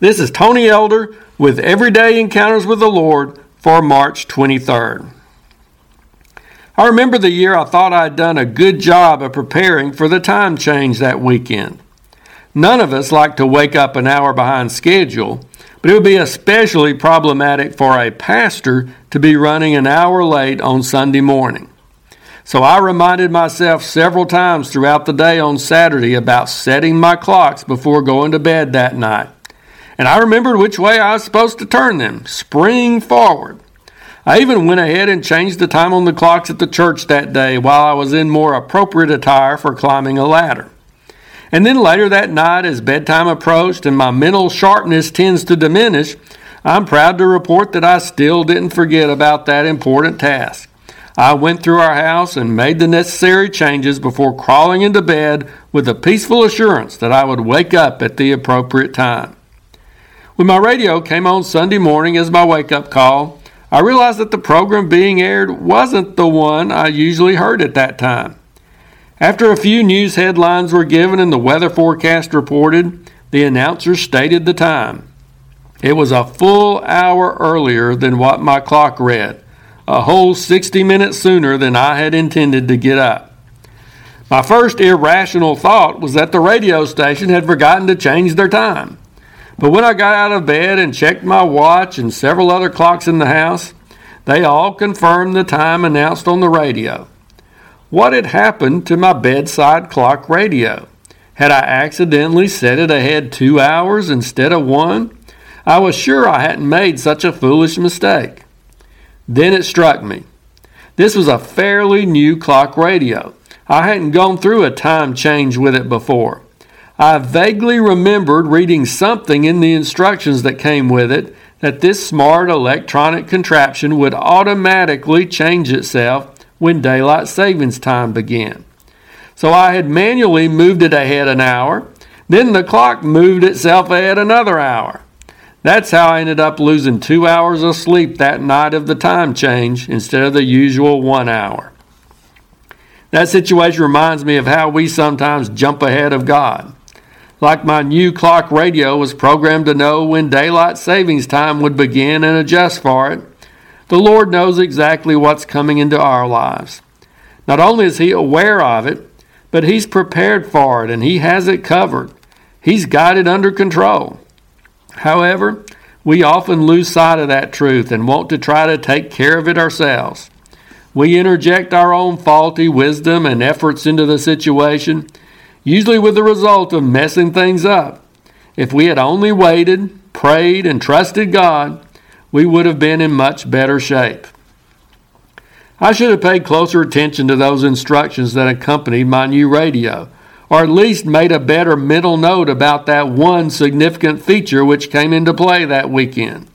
This is Tony Elder with Everyday Encounters with the Lord for March 23rd. I remember the year I thought I had done a good job of preparing for the time change that weekend. None of us like to wake up an hour behind schedule, but it would be especially problematic for a pastor to be running an hour late on Sunday morning. So I reminded myself several times throughout the day on Saturday about setting my clocks before going to bed that night and I remembered which way I was supposed to turn them spring forward. I even went ahead and changed the time on the clocks at the church that day while I was in more appropriate attire for climbing a ladder. And then later that night, as bedtime approached and my mental sharpness tends to diminish, I'm proud to report that I still didn't forget about that important task. I went through our house and made the necessary changes before crawling into bed with a peaceful assurance that I would wake up at the appropriate time. When my radio came on Sunday morning as my wake up call, I realized that the program being aired wasn't the one I usually heard at that time. After a few news headlines were given and the weather forecast reported, the announcer stated the time. It was a full hour earlier than what my clock read, a whole 60 minutes sooner than I had intended to get up. My first irrational thought was that the radio station had forgotten to change their time. But when I got out of bed and checked my watch and several other clocks in the house, they all confirmed the time announced on the radio. What had happened to my bedside clock radio? Had I accidentally set it ahead two hours instead of one? I was sure I hadn't made such a foolish mistake. Then it struck me. This was a fairly new clock radio. I hadn't gone through a time change with it before. I vaguely remembered reading something in the instructions that came with it that this smart electronic contraption would automatically change itself when daylight savings time began. So I had manually moved it ahead an hour, then the clock moved itself ahead another hour. That's how I ended up losing two hours of sleep that night of the time change instead of the usual one hour. That situation reminds me of how we sometimes jump ahead of God like my new clock radio was programmed to know when daylight savings time would begin and adjust for it, the Lord knows exactly what's coming into our lives. Not only is He aware of it, but He's prepared for it and He has it covered. He's got it under control. However, we often lose sight of that truth and want to try to take care of it ourselves. We interject our own faulty wisdom and efforts into the situation usually with the result of messing things up. If we had only waited, prayed, and trusted God, we would have been in much better shape. I should have paid closer attention to those instructions that accompanied my new radio, or at least made a better mental note about that one significant feature which came into play that weekend.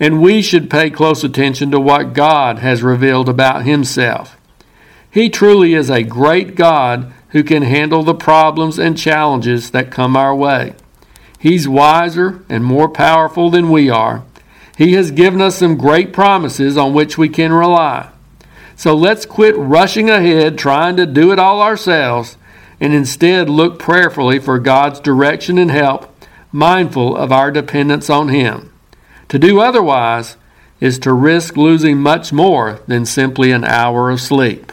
And we should pay close attention to what God has revealed about Himself. He truly is a great God who can handle the problems and challenges that come our way. He's wiser and more powerful than we are. He has given us some great promises on which we can rely. So let's quit rushing ahead trying to do it all ourselves and instead look prayerfully for God's direction and help, mindful of our dependence on Him. To do otherwise is to risk losing much more than simply an hour of sleep.